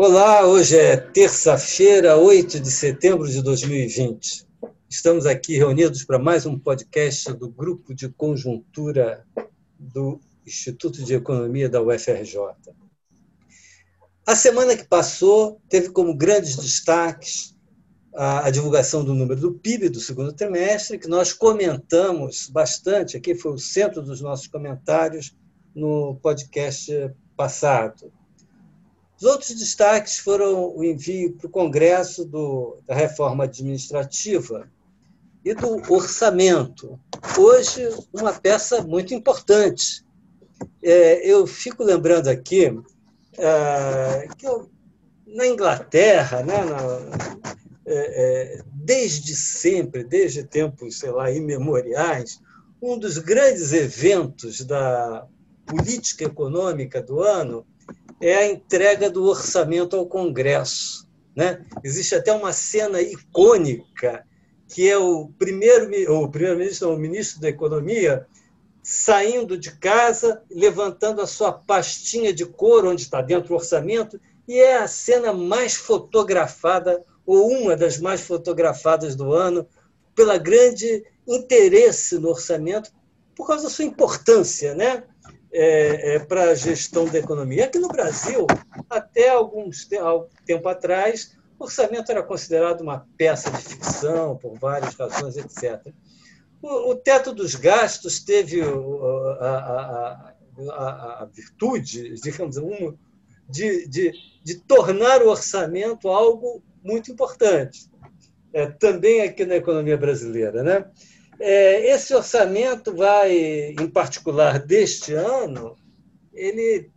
Olá, hoje é terça-feira, 8 de setembro de 2020. Estamos aqui reunidos para mais um podcast do Grupo de Conjuntura do Instituto de Economia da UFRJ. A semana que passou teve como grandes destaques a, divulgação do número do PIB do segundo trimestre, que nós comentamos bastante, aqui foi o centro dos nossos comentários no podcast passado. Os outros destaques foram o envio para o Congresso do, da reforma administrativa e do orçamento. Hoje, uma peça muito importante. É, eu fico lembrando aqui é, que eu, na Inglaterra, né, na, é, é desde sempre, desde tempos, sei lá, imemoriais, um dos grandes eventos da política econômica do ano é a entrega do orçamento ao Congresso. Né? Existe até uma cena icônica que é o primeiro o primeiro-ministro, o ministro da Economia, saindo de casa, levantando a sua pastinha de couro onde está dentro o orçamento, e é a cena mais fotografada ou uma das mais fotografadas do ano pela grande interesse no orçamento por causa da sua importância, né? É, é, para a gestão da economia. Aqui no Brasil, até alguns tempo atrás, o orçamento era considerado uma peça de ficção, por várias razões, etc. O, o teto dos gastos teve a, a, a, a virtude, digamos, um, de, de, de tornar o orçamento algo muito importante. É, também aqui na economia brasileira. Né? É, esse orçamento vai, em particular deste ano, ele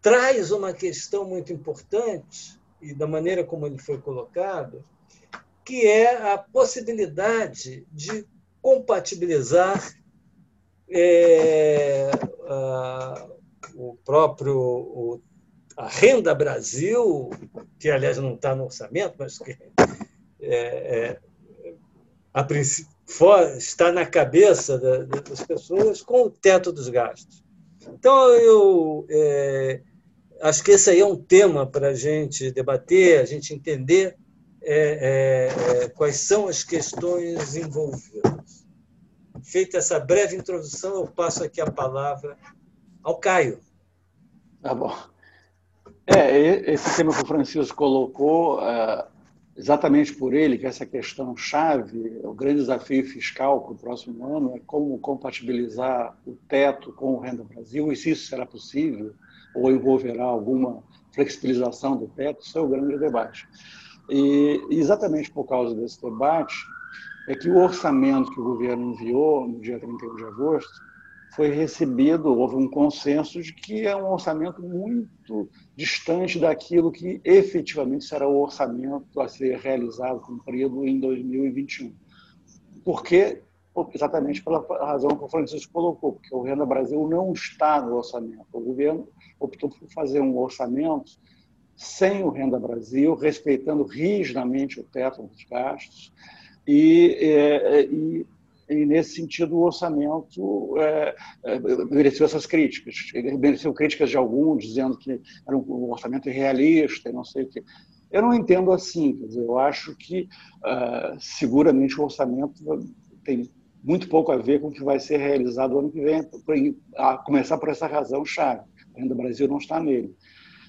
traz uma questão muito importante, e da maneira como ele foi colocado, que é a possibilidade de compatibilizar é, a, o próprio o, a renda Brasil, que aliás não está no orçamento, mas que é, é, a princípio está na cabeça das pessoas com o teto dos gastos. Então, eu é, acho que esse aí é um tema para a gente debater, a gente entender é, é, é, quais são as questões envolvidas. Feita essa breve introdução, eu passo aqui a palavra ao Caio. Tá bom. É, esse tema que o Francisco colocou, é, exatamente por ele que essa questão chave, o grande desafio fiscal para o próximo ano é como compatibilizar o teto com o Renda Brasil e se isso será possível ou envolverá alguma flexibilização do teto, isso é o grande debate. E exatamente por causa desse debate é que o orçamento que o governo enviou no dia 31 de agosto foi recebido, houve um consenso de que é um orçamento muito distante daquilo que efetivamente será o orçamento a ser realizado, cumprido em 2021. Por quê? Exatamente pela razão que o Francisco colocou, porque o Renda Brasil não está no orçamento. O governo optou por fazer um orçamento sem o Renda Brasil, respeitando rigidamente o teto dos gastos e, é, e e, nesse sentido, o orçamento é, é, mereceu essas críticas. Mereceu críticas de alguns, dizendo que era um orçamento irrealista e não sei o quê. Eu não entendo assim. Quer dizer, eu acho que, uh, seguramente, o orçamento tem muito pouco a ver com o que vai ser realizado ano que vem, a começar por essa razão chave. Ainda o Brasil não está nele.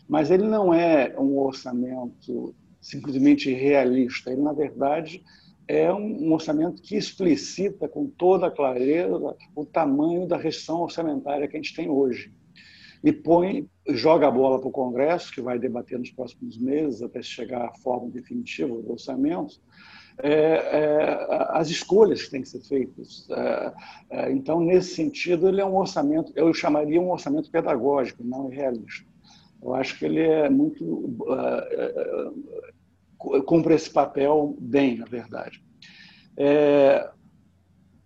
Mas ele não é um orçamento simplesmente realista. Ele, na verdade, é um orçamento que explicita com toda clareza o tamanho da restrição orçamentária que a gente tem hoje. E põe, joga a bola para o Congresso, que vai debater nos próximos meses, até chegar à forma definitiva do orçamento, é, é, as escolhas que têm que ser feitas. É, é então, nesse sentido, ele é um orçamento, eu chamaria um orçamento pedagógico, não realista. Eu acho que ele é muito uh, cumpre esse papel bem, na verdade. É,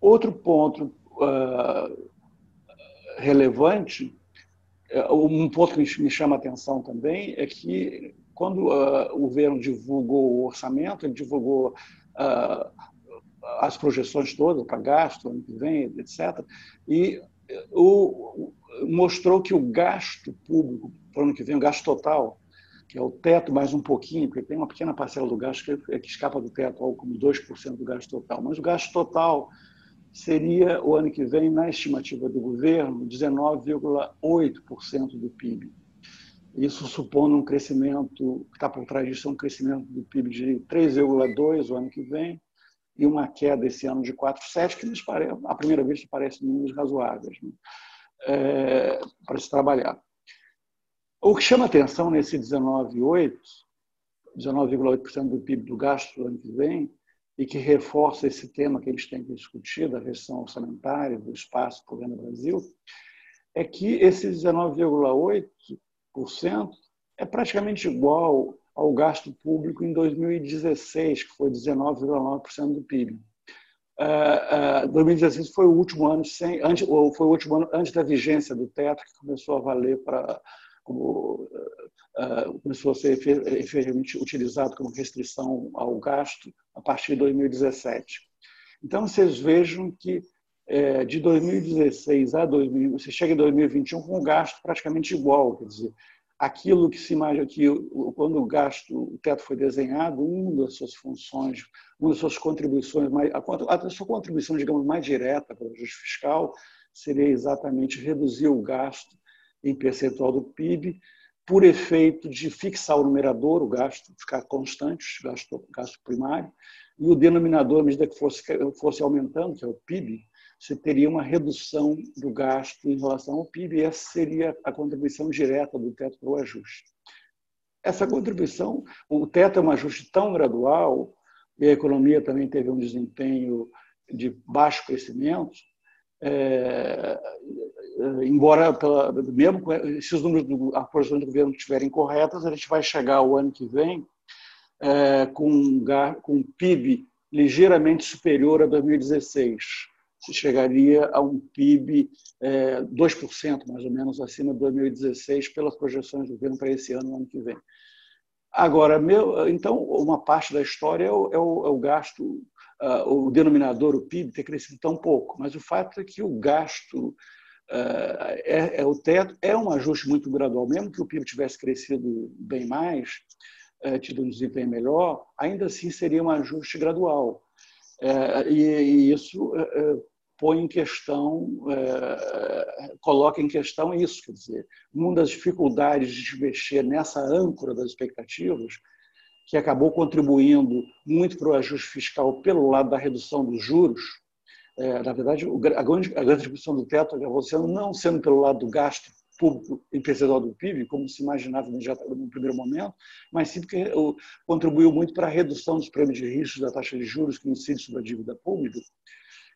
outro ponto uh, relevante, é, um ponto que me chama a atenção também, é que quando uh, o governo divulgou o orçamento, ele divulgou uh, as projeções todas para gasto, ano que vem, etc., e o, mostrou que o gasto público para o ano que vem, o gasto total, que é o teto mais um pouquinho, porque tem uma pequena parcela do gasto que, é que escapa do teto, algo como 2% do gasto total. Mas o gasto total seria, o ano que vem, na estimativa do governo, 19,8% do PIB. Isso supondo um crescimento, que está por trás disso, é um crescimento do PIB de 3,2% o ano que vem e uma queda esse ano de 4,7%, que pare... à primeira vista parece números razoáveis né? é, para se trabalhar. O que chama atenção nesse 19,8%, 19,8% do PIB do gasto do ano que vem, e que reforça esse tema que a gente tem que discutir, da restrição orçamentária, do espaço para o governo Brasil, é que esse 19,8% é praticamente igual ao gasto público em 2016, que foi 19,9% do PIB. Uh, uh, 2016 foi o último ano sem, antes, foi o último ano antes da vigência do teto que começou a valer para como uh, começou a ser efetivamente utilizado como restrição ao gasto a partir de 2017. Então vocês vejam que é, de 2016 a 2000, você chega em 2021 com um gasto praticamente igual, quer dizer, aquilo que se imagina que quando o gasto, o teto foi desenhado, uma das suas funções, uma das suas contribuições, mais, a, sua contribuição, digamos, mais direta para o ajuste fiscal seria exatamente reduzir o gasto em percentual do PIB, por efeito de fixar o numerador, o gasto ficar constante, o gasto, gasto primário, e o denominador, à medida que fosse, fosse aumentando, que é o PIB, você teria uma redução do gasto em relação ao PIB, e essa seria a contribuição direta do teto para o ajuste. Essa contribuição, o teto é um ajuste tão gradual, e a economia também teve um desempenho de baixo crescimento, é, embora pela, mesmo se os números do aprovação do governo estiverem corretas, a gente vai chegar ao ano que vem é, com, um, com PIB ligeiramente superior a 2016 se chegaria a um PIB é, 2%, mais ou menos, acima de 2016, pelas projeções do governo para esse ano, ano que vem. Agora, meu, então, uma parte da história é o, é o, é o gasto, o denominador, o PIB, ter crescido tão pouco, mas o fato é que o gasto uh, é, é, o teto, é um ajuste muito gradual, mesmo que o PIB tivesse crescido bem mais, uh, tido um desempenho melhor, ainda assim seria um ajuste gradual. E, e, isso põe em questão, coloca em questão isso. Quer dizer, uma das dificuldades de mexer nessa âncora das expectativas, que acabou contribuindo muito para o ajuste fiscal pelo lado da redução dos juros, é, na verdade, a grande, a grande discussão do teto acabou sendo, não sendo pelo lado do gasto público em percentual do PIB, como se imaginava no primeiro momento, mas sim porque contribuiu muito para a redução dos prêmios de risco da taxa de juros que incide sobre a dívida pública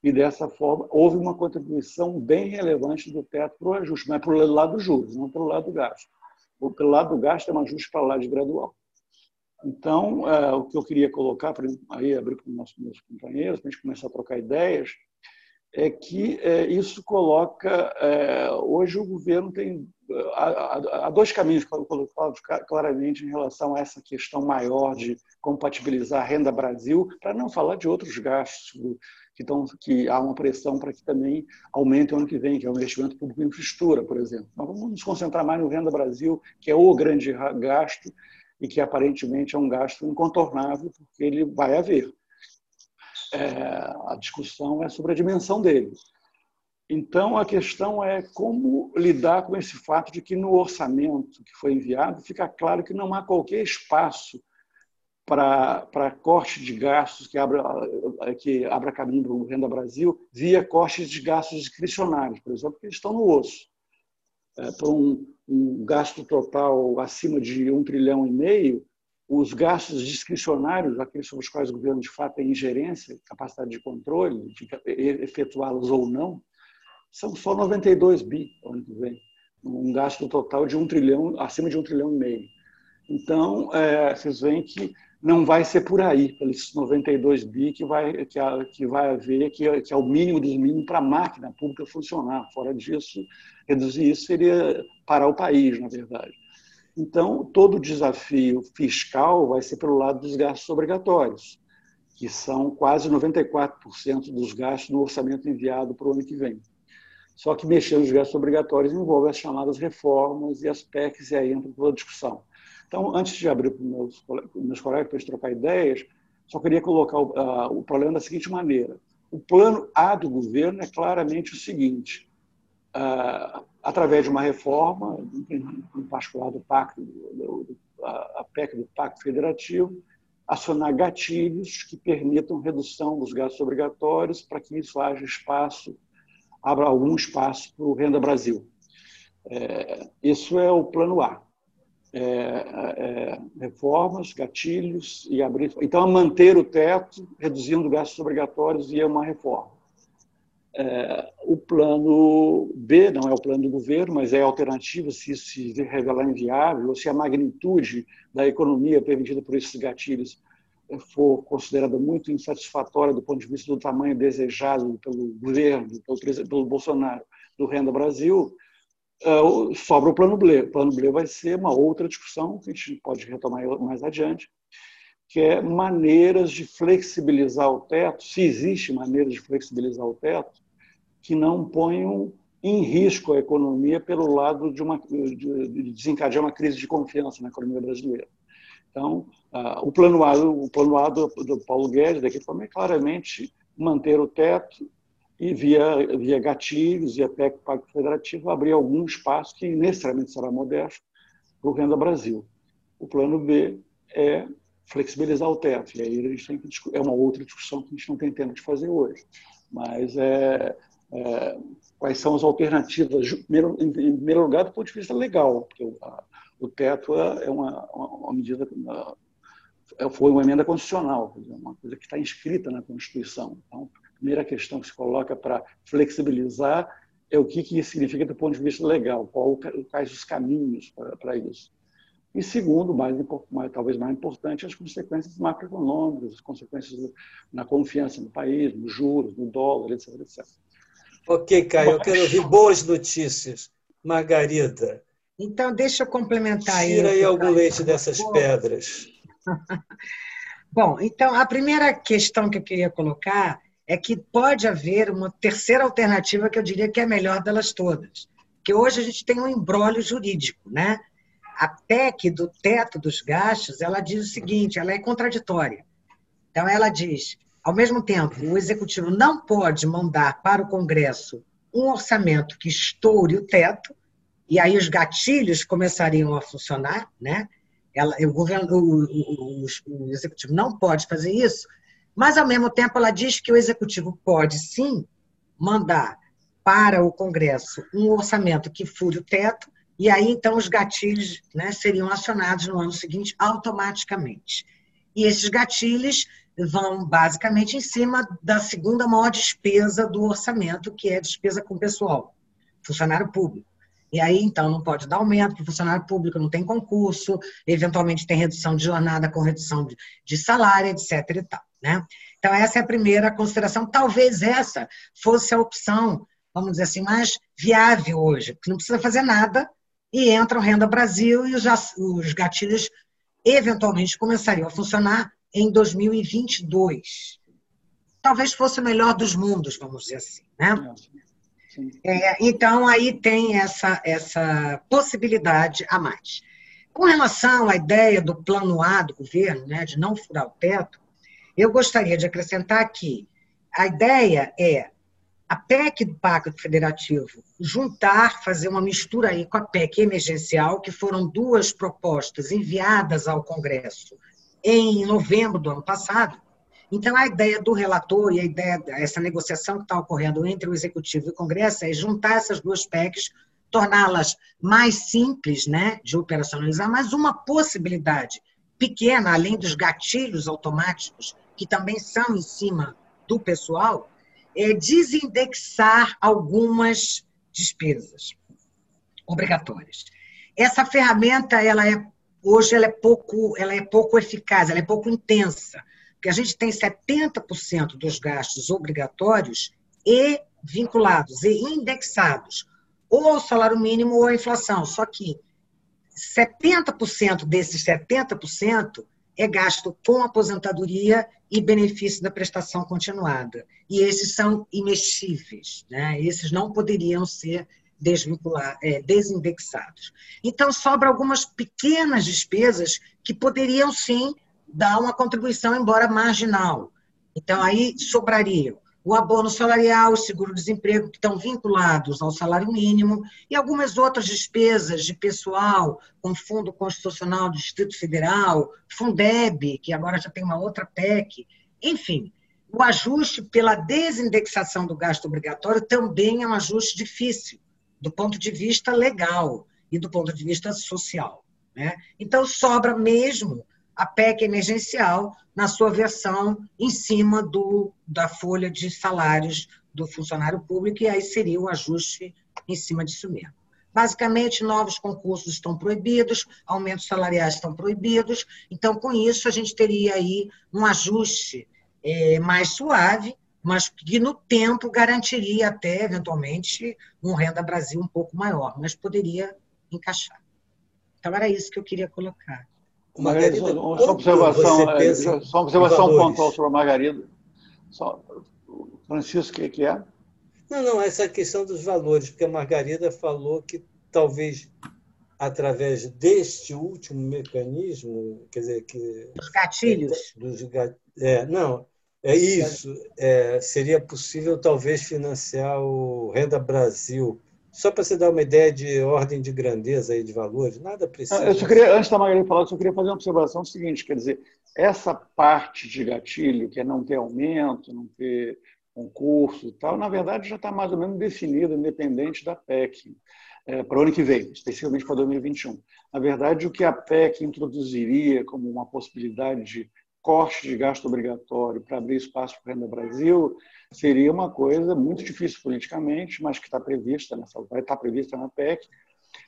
e dessa forma houve uma contribuição bem relevante do teto para o ajuste, mas pelo lado dos juros, não pelo lado do gasto. Pelo lado do gasto é um ajuste para lá de gradual. Então, é, o que eu queria colocar, para aí abrir para os nossos meus companheiros, para a gente começar a trocar ideias, é que é, isso coloca. É, hoje o governo tem. Há dois caminhos colocados claramente em relação a essa questão maior de compatibilizar a renda Brasil, para não falar de outros gastos que, estão, que há uma pressão para que também aumente o ano que vem, que é o investimento público em infraestrutura, por exemplo. Mas vamos nos concentrar mais no Renda Brasil, que é o grande gasto e que aparentemente é um gasto incontornável, porque ele vai haver. É, a discussão é sobre a dimensão dele. Então, a questão é como lidar com esse fato de que no orçamento que foi enviado fica claro que não há qualquer espaço para corte de gastos que abra, que abra caminho para o Renda Brasil via cortes de gastos discricionários, por exemplo, que estão no osso. É, um, um, gasto total acima de um trilhão e meio, os gastos discricionários, aqueles sobre os quais o governo de fato tem ingerência, capacidade de controle, de efetuá-los ou não, são só 92 bi que vem. Um gasto total de um trilhão, acima de um trilhão e meio. Então, é, vocês veem que não vai ser por aí, pelos 92 bi que vai, que, que vai haver, que, é, que é o mínimo dos mínimos para a máquina pública funcionar. Fora disso, reduzir isso seria parar o país, na verdade. Então, todo o desafio fiscal vai ser pelo lado dos gastos obrigatórios, que são quase 94% dos gastos no orçamento enviado para o ano que vem. Só que mexer nos gastos obrigatórios envolve as chamadas reformas e as PECs, e aí entra toda a discussão Então, antes de abrir para meus, meus colegas para a trocar ideias, só queria colocar o, uh, o problema da seguinte maneira. O plano A do governo é claramente o seguinte: uh, através de uma reforma, em particular do Pacto, do, do, a PEC do Pacto Federativo, acionar gatilhos que permitam redução dos gastos obrigatórios para que isso haja espaço, abra algum espaço para o Renda Brasil. É, isso é o plano A. É, é, reformas, gatilhos e abrir. Então, manter o teto, reduzindo gastos obrigatórios e é uma reforma. É, o plano B não é o plano do governo, mas é alternativa se isso se revelar inviável, ou se a magnitude da economia permitida por esses gatilhos for considerada muito insatisfatória do ponto de vista do tamanho desejado pelo governo, pelo, pelo Bolsonaro, do Renda Brasil, uh, sobra o plano B. O plano B vai ser uma outra discussão que a gente pode retomar mais adiante, que é maneiras de flexibilizar o teto, se existe maneira de flexibilizar o teto, que não ponham em risco a economia pelo lado de, uma, de desencadear uma crise de confiança na economia brasileira. Então, uh, o plano A, o plano A do, do Paulo Guedes, daqui também, é claramente manter o teto e, via, via gatilhos até o Pacto Federativo, abrir algum espaço que necessariamente será modesto para o Renda Brasil. O plano B é flexibilizar o teto, e aí a gente tem que é uma outra discussão que a gente não tem tempo de fazer hoje. Mas é, é quais são as alternativas, em primeiro lugar, do ponto de vista legal, porque o, a, o teto é, é uma, uma medida, uma, é, foi uma emenda constitucional, uma coisa que está inscrita na Constituição. Então, primeira questão que se coloca para flexibilizar é o que, que isso significa do ponto de vista legal, qual, quais os caminhos para, isso. E segundo, mais, mais, talvez mais importante, as consequências macroeconômicas, as consequências na confiança no país, nos juros, no dólar, etc. etc. Ok, Caio, eu quero ouvir boas notícias. Margarida. Então, deixa eu complementar Tira aí. Tira aí algum leite dessas pedras. Bom, então, a primeira questão que eu queria colocar é que pode haver uma terceira alternativa que eu diria que é a melhor delas todas. Que hoje a gente tem um embrólio jurídico, né? A PEC do teto dos gastos, ela diz o seguinte, ela é contraditória. Então ela diz, ao mesmo tempo, o executivo não pode mandar para o Congresso um orçamento que estoure o teto, e aí os gatilhos começariam a funcionar, né? Ela, o, governo, o, o, o, executivo não pode fazer isso, mas, ao mesmo tempo, ela diz que o executivo pode, sim, mandar para o Congresso um orçamento que fure o teto, e aí, então, os gatilhos né, seriam acionados no ano seguinte automaticamente. E esses gatilhos vão, basicamente, em cima da segunda maior despesa do orçamento, que é despesa com pessoal, funcionário público. E aí, então, não pode dar aumento, porque o funcionário público não tem concurso, eventualmente tem redução de jornada com redução de salário, etc. E tal. Né? Então, essa é a primeira consideração. Talvez essa fosse a opção, vamos dizer assim, mais viável hoje, porque não precisa fazer nada e entra o Renda Brasil e os, os gatilhos eventualmente começariam a funcionar em 2022. Talvez fosse o melhor dos mundos, vamos dizer assim. Né? É, então, aí tem essa, essa possibilidade a mais. Com relação à ideia do plano A do governo, né, de não furar o teto, eu gostaria de acrescentar que a ideia é a PEC do Pacto Federativo juntar, fazer uma mistura aí com a PEC emergencial, que foram duas propostas enviadas ao Congresso em novembro do ano passado. Então, a ideia do relator e a ideia dessa negociação que está ocorrendo entre o Executivo e o Congresso é juntar essas duas PECs, torná-las mais simples né, de operacionalizar, mas uma possibilidade pequena, além dos gatilhos automáticos que também são em cima do pessoal, é desindexar algumas despesas obrigatórias. Essa ferramenta, ela é hoje ela é pouco, ela é pouco eficaz, ela é pouco intensa, porque a gente tem 70% dos gastos obrigatórios e vinculados e indexados ou ao salário mínimo ou à inflação. Só que 70% desses 70% é gasto com aposentadoria e benefício da prestação continuada. E esses são imexíveis, né? esses não poderiam ser desvincular, é, desindexados. Então, sobra algumas pequenas despesas que poderiam, sim, dar uma contribuição, embora marginal. Então, aí sobrariam o abono salarial, o seguro-desemprego, que estão vinculados ao salário mínimo, e algumas outras despesas de pessoal, como Fundo Constitucional do Distrito Federal, Fundeb, que agora já tem uma outra PEC, enfim. O ajuste pela desindexação do gasto obrigatório também é um ajuste difícil, do ponto de vista legal e do ponto de vista social. Né? Então, sobra mesmo a PEC emergencial na sua versão em cima do, da folha de salários do funcionário público, e aí seria o ajuste em cima disso mesmo. Basicamente, novos concursos estão proibidos, aumentos salariais estão proibidos, então, com isso, a gente teria aí um ajuste é, mais suave, mas que no tempo garantiria até, eventualmente, um Renda Brasil um pouco maior, mas poderia encaixar. Então, era isso que eu queria colocar. Margarida, só, uma observação, é, só uma observação pontual sobre a Margarida. Só, Francisco, o que, que é? Não, não, essa questão dos valores, porque a Margarida falou que talvez através deste último mecanismo, quer dizer, que. Os gatilhos. Dos, é, não, é isso. É, seria possível talvez financiar o Renda Brasil só para você dar uma ideia de ordem de grandeza aí de valores, nada precisa. Eu só queria, antes da Margarida falar, eu só queria fazer uma observação seguinte, quer dizer, essa parte de gatilho, que é não ter aumento, não ter concurso e tal, na verdade já está mais ou menos definida, independente da PEC, é, para o ano que vem, especificamente para 2021. Na verdade, o que a PEC introduziria como uma possibilidade de corte de gasto obrigatório para abrir espaço para o Renda Brasil seria uma coisa muito difícil politicamente, mas que está prevista nessa, vai estar prevista na PEC,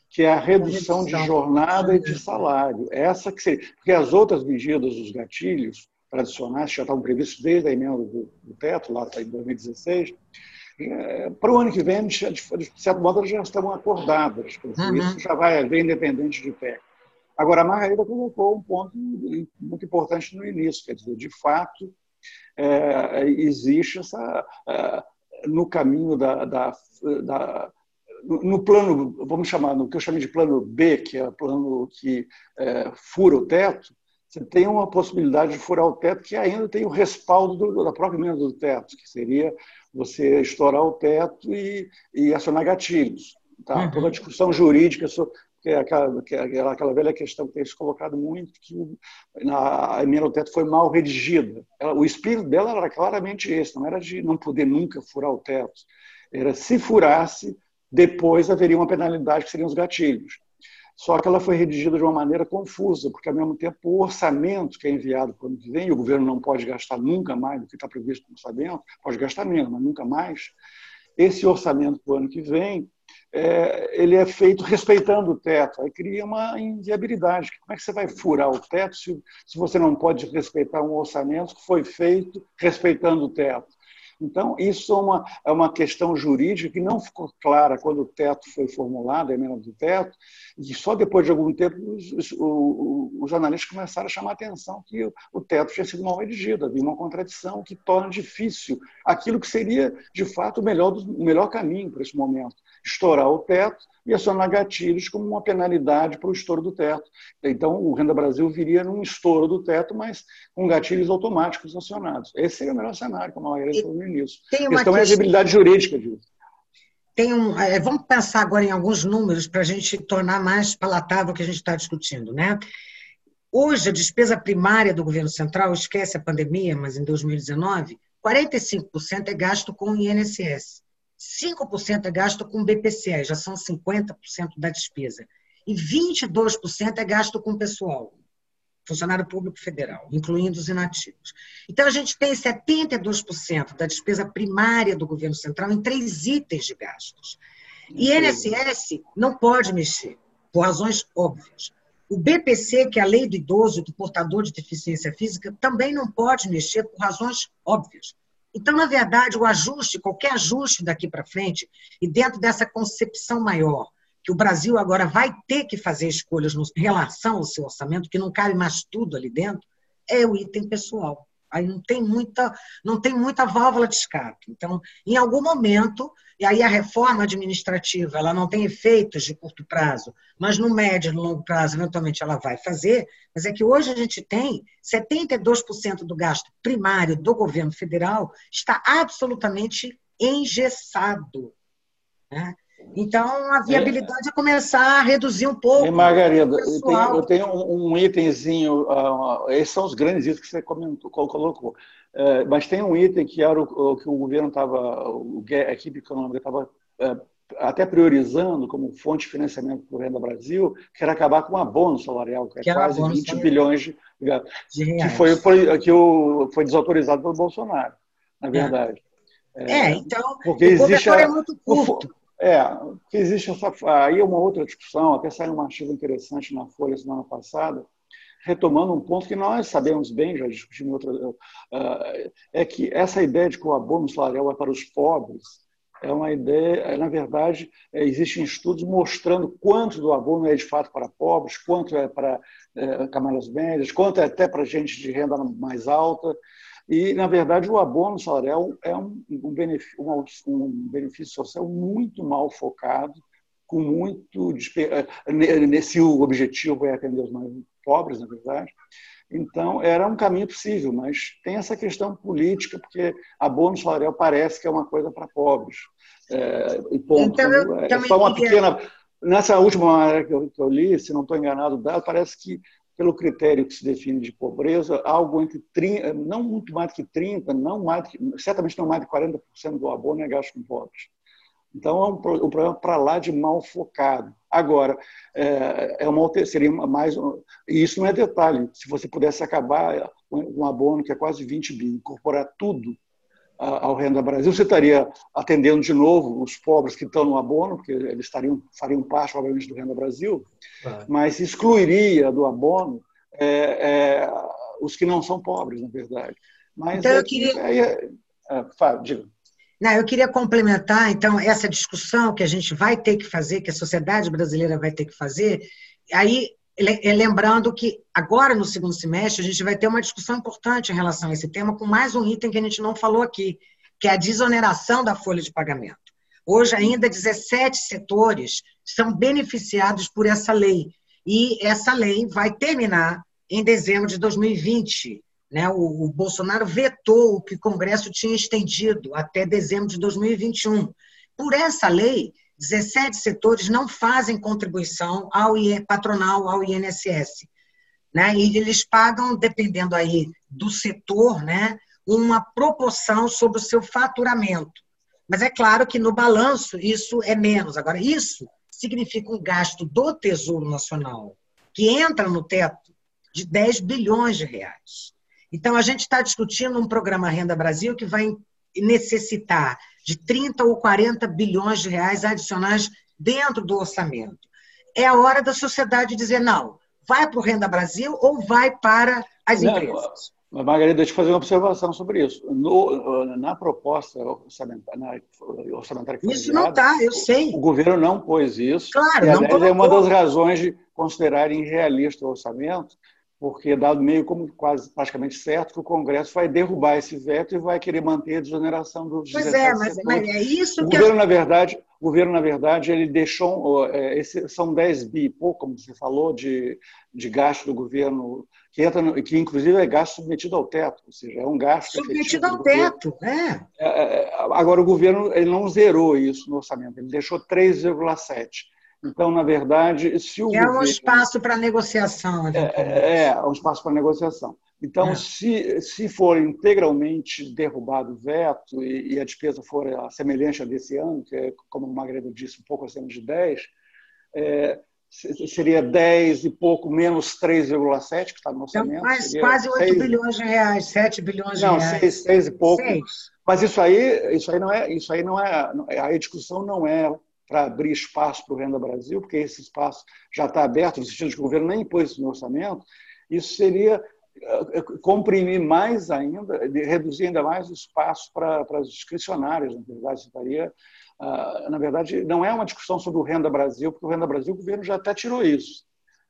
que é a redução de jornada e de salário. Essa que seria, porque as outras medidas, os gatilhos tradicionais, que já estavam previstos desde a emenda do, do teto, lá em 2016, é, para o ano que vem, de, certo modo, já estão acordadas. Uhum. Isso já vai haver independente de PEC. Agora, a Margarida colocou um ponto muito importante no início, quer dizer, de fato, é, existe essa, é, no caminho da, da, da, no plano, vamos chamar, no que eu chamei de plano B, que é o plano que é, fura o teto, você tem uma possibilidade de furar o teto que ainda tem o respaldo do, da própria emenda do teto, que seria você estourar o teto e, e acionar gatilhos. Tá? Uhum. Toda a discussão jurídica que é aquela, que é aquela, aquela velha questão que tem se colocado muito, que a emenda do teto foi mal redigida. Ela, o espírito dela era claramente esse, não era de não poder nunca furar o teto. Era se furasse, depois haveria uma penalidade que seriam os gatilhos. Só que ela foi redigida de uma maneira confusa, porque, ao mesmo tempo, o orçamento que é enviado para o ano que vem, e o governo não pode gastar nunca mais do que está previsto no orçamento, pode gastar menos, mas nunca mais. Esse orçamento para o ano que vem é, ele é feito respeitando o teto. Aí cria uma inviabilidade. Como é que você vai furar o teto se, se você não pode respeitar um orçamento que foi feito respeitando o teto? Então, isso é uma, é uma questão jurídica que não ficou clara quando o teto foi formulado, a emenda do teto, e só depois de algum tempo os, os, os jornalistas começaram a chamar a atenção que o, o teto tinha sido mal redigido, havia uma contradição que torna difícil aquilo que seria, de fato, o melhor, o melhor caminho para esse momento estourar o teto e acionar gatilhos como uma penalidade para o estouro do teto. Então, o Renda Brasil viria num estouro do teto, mas com gatilhos automáticos acionados. Esse seria o melhor cenário, como a maioria falou no início. A questão é a visibilidade jurídica disso. Tem um, é, vamos pensar agora em alguns números para a gente tornar mais palatável o que a gente está discutindo. Né? Hoje, a despesa primária do governo central, esquece a pandemia, mas em 2019, 45% é gasto com o INSS. 5% é gasto com BPC, já são 50% da despesa. E 22% é gasto com pessoal, funcionário público federal, incluindo os inativos. Então, a gente tem 72% da despesa primária do governo central em três itens de gastos. E INSS não pode mexer, por razões óbvias. O BPC, que é a lei do idoso do portador de deficiência física, também não pode mexer por razões óbvias. Então, na verdade, o ajuste, qualquer ajuste daqui para frente, e dentro dessa concepção maior, que o Brasil agora vai ter que fazer escolhas em relação ao seu orçamento, que não cabe mais tudo ali dentro, é o item pessoal. Aí não tem muita, não tem muita válvula de escape. Então, em algum momento, e aí a reforma administrativa, ela não tem efeitos de curto prazo, mas no médio e no longo prazo, eventualmente ela vai fazer, mas é que hoje a gente tem 72% do gasto primário do governo federal está absolutamente engessado. Né? Então, a viabilidade é, é começar a reduzir um pouco. E Margarida, eu tenho, eu tenho, um, itemzinho, uh, esses são os grandes itens que você comentou, colocou, uh, mas tem um item que era o, o que o governo estava, a equipe econômica estava uh, até priorizando como fonte de financiamento do Renda Brasil, que era acabar com o abono salarial, que, é que é quase 20 salarial. bilhões de, de que foi, foi, que o, foi desautorizado pelo Bolsonaro, na é. verdade. É, é então, porque o existe a, é muito curto. É, existe essa. Aí é uma outra discussão, até saiu um artigo interessante na Folha semana passada, retomando um ponto que nós sabemos bem, já discutimos outra. Uh, é que essa ideia de que o abono salarial é para os pobres é uma ideia, na verdade, é, existem estudos mostrando quanto do abono é de fato para pobres, quanto é para é, camadas médias, quanto é até para gente de renda mais alta. E, na verdade, o abono salarial é um, um, benefício, um, benefício social muito mal focado, com muito. Eh, nesse objetivo é atender os mais pobres, na verdade. Então, era um caminho possível, mas tem essa questão política, porque abono salarial parece que é uma coisa para pobres. É, e ponto. Então, eu é só uma pequena. Nessa última área que eu, que eu li, se não estou enganado, parece que pelo critério que se define de pobreza, algo entre 30, não muito mais do que 30, não mais que, certamente não mais de 40% do abono é gasto com pobres. Então, é um, um problema para lá de mal focado. Agora, é, é uma, seria mais. E isso não é detalhe. Se você pudesse acabar com um abono que é quase 20 bi, incorporar tudo ao Renda Brasil, você estaria atendendo de novo os pobres que estão no abono, porque eles estariam, fariam parte, obviamente, do Renda Brasil, ah. mas excluiria do abono é, é, os que não são pobres, na verdade. Mas então, eu queria... É, é, Fábio, diga. Não, eu queria complementar, então, essa discussão que a gente vai ter que fazer, que a sociedade brasileira vai ter que fazer, aí é, lembrando que agora no segundo semestre a gente vai ter uma discussão importante em relação a esse tema, com mais um item que a gente não falou aqui, que é a desoneração da folha de pagamento. Hoje ainda 17 setores são beneficiados por essa lei e essa lei vai terminar em dezembro de 2020. Né? O, o Bolsonaro vetou o que o Congresso tinha estendido até dezembro de 2021. Por essa lei, 17 setores não fazem contribuição ao patronal ao INSS. Né? E eles pagam, dependendo aí do setor, né, uma proporção sobre o seu faturamento. Mas é claro que no balanço isso é menos. Agora, isso significa um gasto do Tesouro Nacional, que entra no teto de 10 bilhões de reais. Então, a gente está discutindo um programa Renda Brasil que vai necessitar de 30 ou 40 bilhões de reais adicionais dentro do orçamento. É a hora da sociedade dizer, não, vai para o Renda Brasil ou vai para as empresas? Não, Margarida, deixa eu fazer uma observação sobre isso. No, na proposta orçamentária, orçamentária que foi Isso enviada, não está, eu sei. O governo não pôs isso. Claro, e, aliás, é uma das razões de considerar irrealista o orçamento, porque é dado meio como quase praticamente certo que o Congresso vai derrubar esse veto e vai querer manter a desoneração dos Pois é, mas, mas, é isso o que governo, eu... na verdade, o governo na verdade ele deixou é, esse, são 10 bi, pouco como você falou de, de gasto do governo que entra no, que inclusive é gasto submetido ao teto, ou seja, é um gasto submetido ao teto, né? É, agora o governo ele não zerou isso no orçamento, ele deixou 3,7 então, na verdade, se o. É governo... um espaço para negociação. É, é, é, um espaço para negociação. Então, é. se, se for integralmente derrubado o veto e, e, a despesa for a semelhante a desse ano, que é, como o Magredo disse, um pouco acima de 10, é, seria 10 e pouco menos 3,7 que está no então, orçamento. Então, quase 8 6... bilhões de reais, 7 bilhões de não, reais. Não, 6, 6 e pouco. 6. Mas isso aí, isso aí não é, isso aí não é, a discussão não é para abrir espaço para o Renda Brasil, porque esse espaço já está aberto, no sentido de que o governo nem impôs isso no orçamento, isso seria eh, comprimir mais ainda, reduzir ainda mais o espaço para, para as discricionárias, na verdade, estaria, ah, na verdade, não é uma discussão sobre o Renda Brasil, porque o Renda Brasil, o governo já até tirou isso.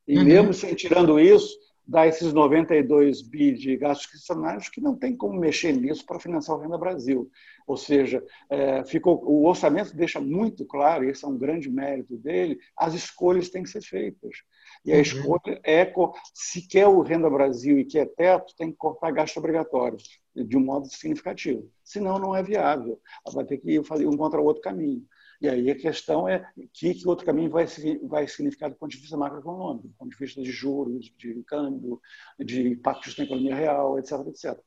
E uhum. mesmo sem tirando isso, dá esses 92 bi de gastos discricionários que não tem como mexer nisso para financiar o Renda Brasil. Ou seja, é, ficou, o orçamento deixa muito claro, e esse é um grande mérito dele, as escolhas têm que ser feitas. E a uhum. escolha é, se quer o Renda Brasil e quer teto, tem que cortar gastos obrigatórios, de um modo significativo. Senão, não é viável. Vai ter que fazer um contra outro caminho. E aí a questão é que, que outro caminho vai, vai significar do ponto de vista macroeconômico, do ponto de vista de juros, de câmbio, de impactos na economia real, etc, etc.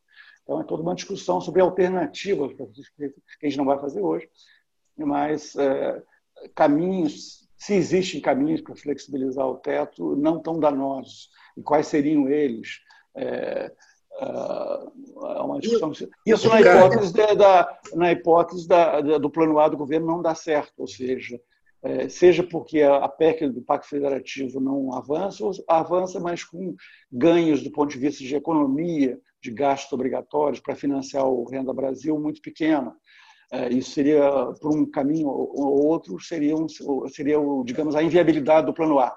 Então, é toda uma discussão sobre alternativas, que a gente não vai fazer hoje, mas é, caminhos, se existem caminhos para flexibilizar o teto, não tão danosos, e quais seriam eles? É, é uma discussão. Isso na hipótese, da, na hipótese da, da, do plano A do governo não dá certo, ou seja, é, seja porque a PEC do Pacto Federativo não avança, ou avança, mas com ganhos do ponto de vista de economia, de gastos obrigatórios para financiar o Renda Brasil muito pequeno. É, isso seria, por um caminho ou outro, seria, um, seria digamos, a inviabilidade do plano A.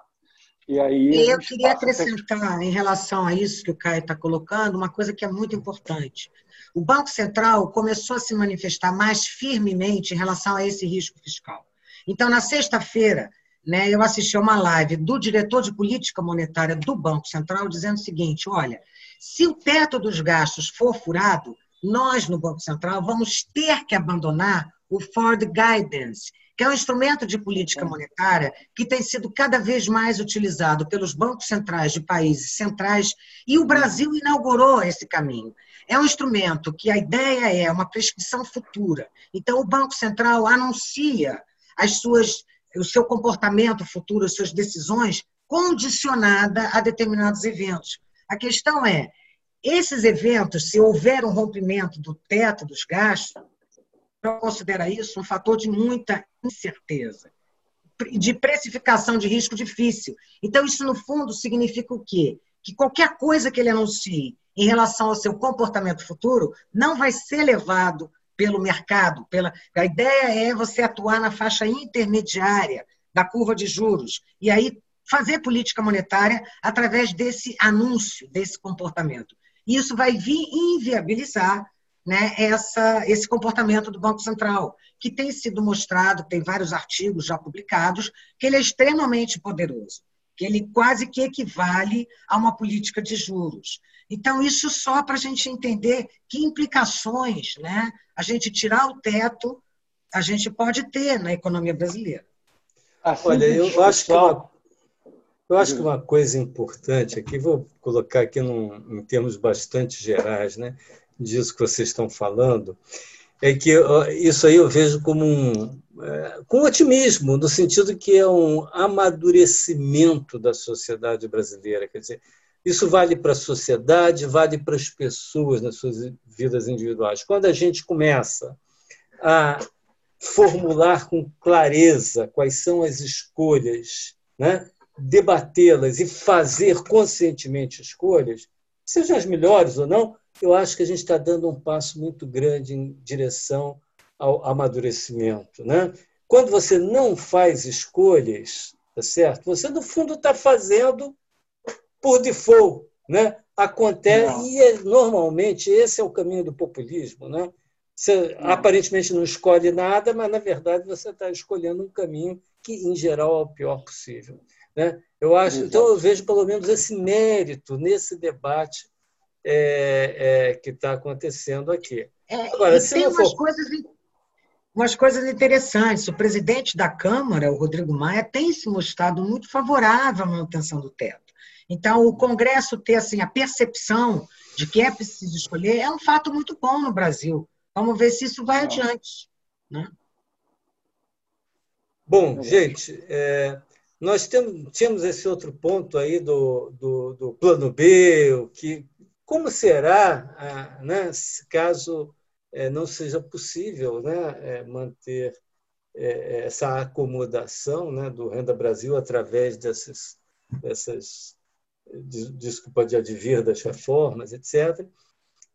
E aí eu queria acrescentar, em relação a isso que o Caio está colocando, uma coisa que é muito importante. O Banco Central começou a se manifestar mais firmemente em relação a esse risco fiscal. Então, na sexta-feira, né, eu assisti a uma live do diretor de política monetária do Banco Central dizendo o seguinte: olha, se o teto dos gastos for furado, nós no Banco Central vamos ter que abandonar o Ford Guidance, que é um instrumento de política monetária que tem sido cada vez mais utilizado pelos bancos centrais de países centrais, e o Brasil inaugurou esse caminho. É um instrumento que a ideia é uma prescrição futura. Então, o Banco Central anuncia as suas, o seu comportamento futuro, as suas decisões, condicionada a determinados eventos. A questão é, esses eventos, se houver um rompimento do teto dos gastos, considera isso um fator de muita incerteza, de precificação de risco difícil. Então, isso, no fundo, significa o quê? Que qualquer coisa que ele anuncie em relação ao seu comportamento futuro não vai ser levado pelo mercado. Pela... A ideia é você atuar na faixa intermediária da curva de juros e aí fazer política monetária através desse anúncio, desse comportamento. Isso vai vir inviabilizar né, essa, esse comportamento do Banco Central, que tem sido mostrado, tem vários artigos já publicados, que ele é extremamente poderoso, que ele quase que equivale a uma política de juros. Então, isso só para a gente entender que implicações né, a gente tirar o teto a gente pode ter na economia brasileira. Assim, Olha, eu acho que uma, eu acho que uma coisa importante aqui, vou colocar aqui num, em termos bastante gerais, né? Disso que vocês estão falando, é que isso aí eu vejo como um é, com otimismo, no sentido que é um amadurecimento da sociedade brasileira. Quer dizer, isso vale para a sociedade, vale para as pessoas nas suas vidas individuais. Quando a gente começa a formular com clareza quais são as escolhas, né? debatê-las e fazer conscientemente escolhas, sejam as melhores ou não, eu acho que a gente está dando um passo muito grande em direção ao amadurecimento. Né? Quando você não faz escolhas, tá certo? você, no fundo, está fazendo por default. Né? Acontece, não. e é, normalmente esse é o caminho do populismo. Né? Você não. aparentemente não escolhe nada, mas, na verdade, você está escolhendo um caminho que, em geral, é o pior possível. Né? Eu acho, então eu vejo pelo menos esse mérito nesse debate é, é, que está acontecendo aqui. É, Agora, se tem umas, for... coisas, umas coisas interessantes. O presidente da Câmara, o Rodrigo Maia, tem se mostrado muito favorável à manutenção do teto. Então, o Congresso ter assim, a percepção de que é preciso escolher é um fato muito bom no Brasil. Vamos ver se isso vai adiante. Né? Bom, gente, é, nós temos, tínhamos esse outro ponto aí do, do, do plano B, o que como será, ah, né, caso eh, não seja possível né, eh, manter eh, essa acomodação né, do Renda Brasil através dessas, dessas desculpa de advir das reformas, etc.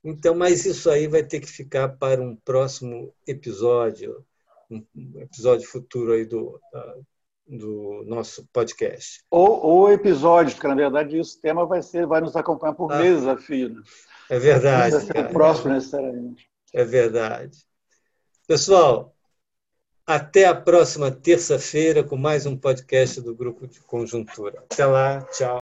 Então, mas isso aí vai ter que ficar para um próximo episódio, um episódio futuro aí do, do nosso podcast. Ou, ou episódios, porque na verdade esse tema vai ser, vai nos acompanhar por ah, meses a fio. Né? É verdade. Não ser o próximo necessariamente. É verdade. Pessoal, até a próxima terça-feira com mais um podcast do Grupo de Conjuntura. Até lá, tchau.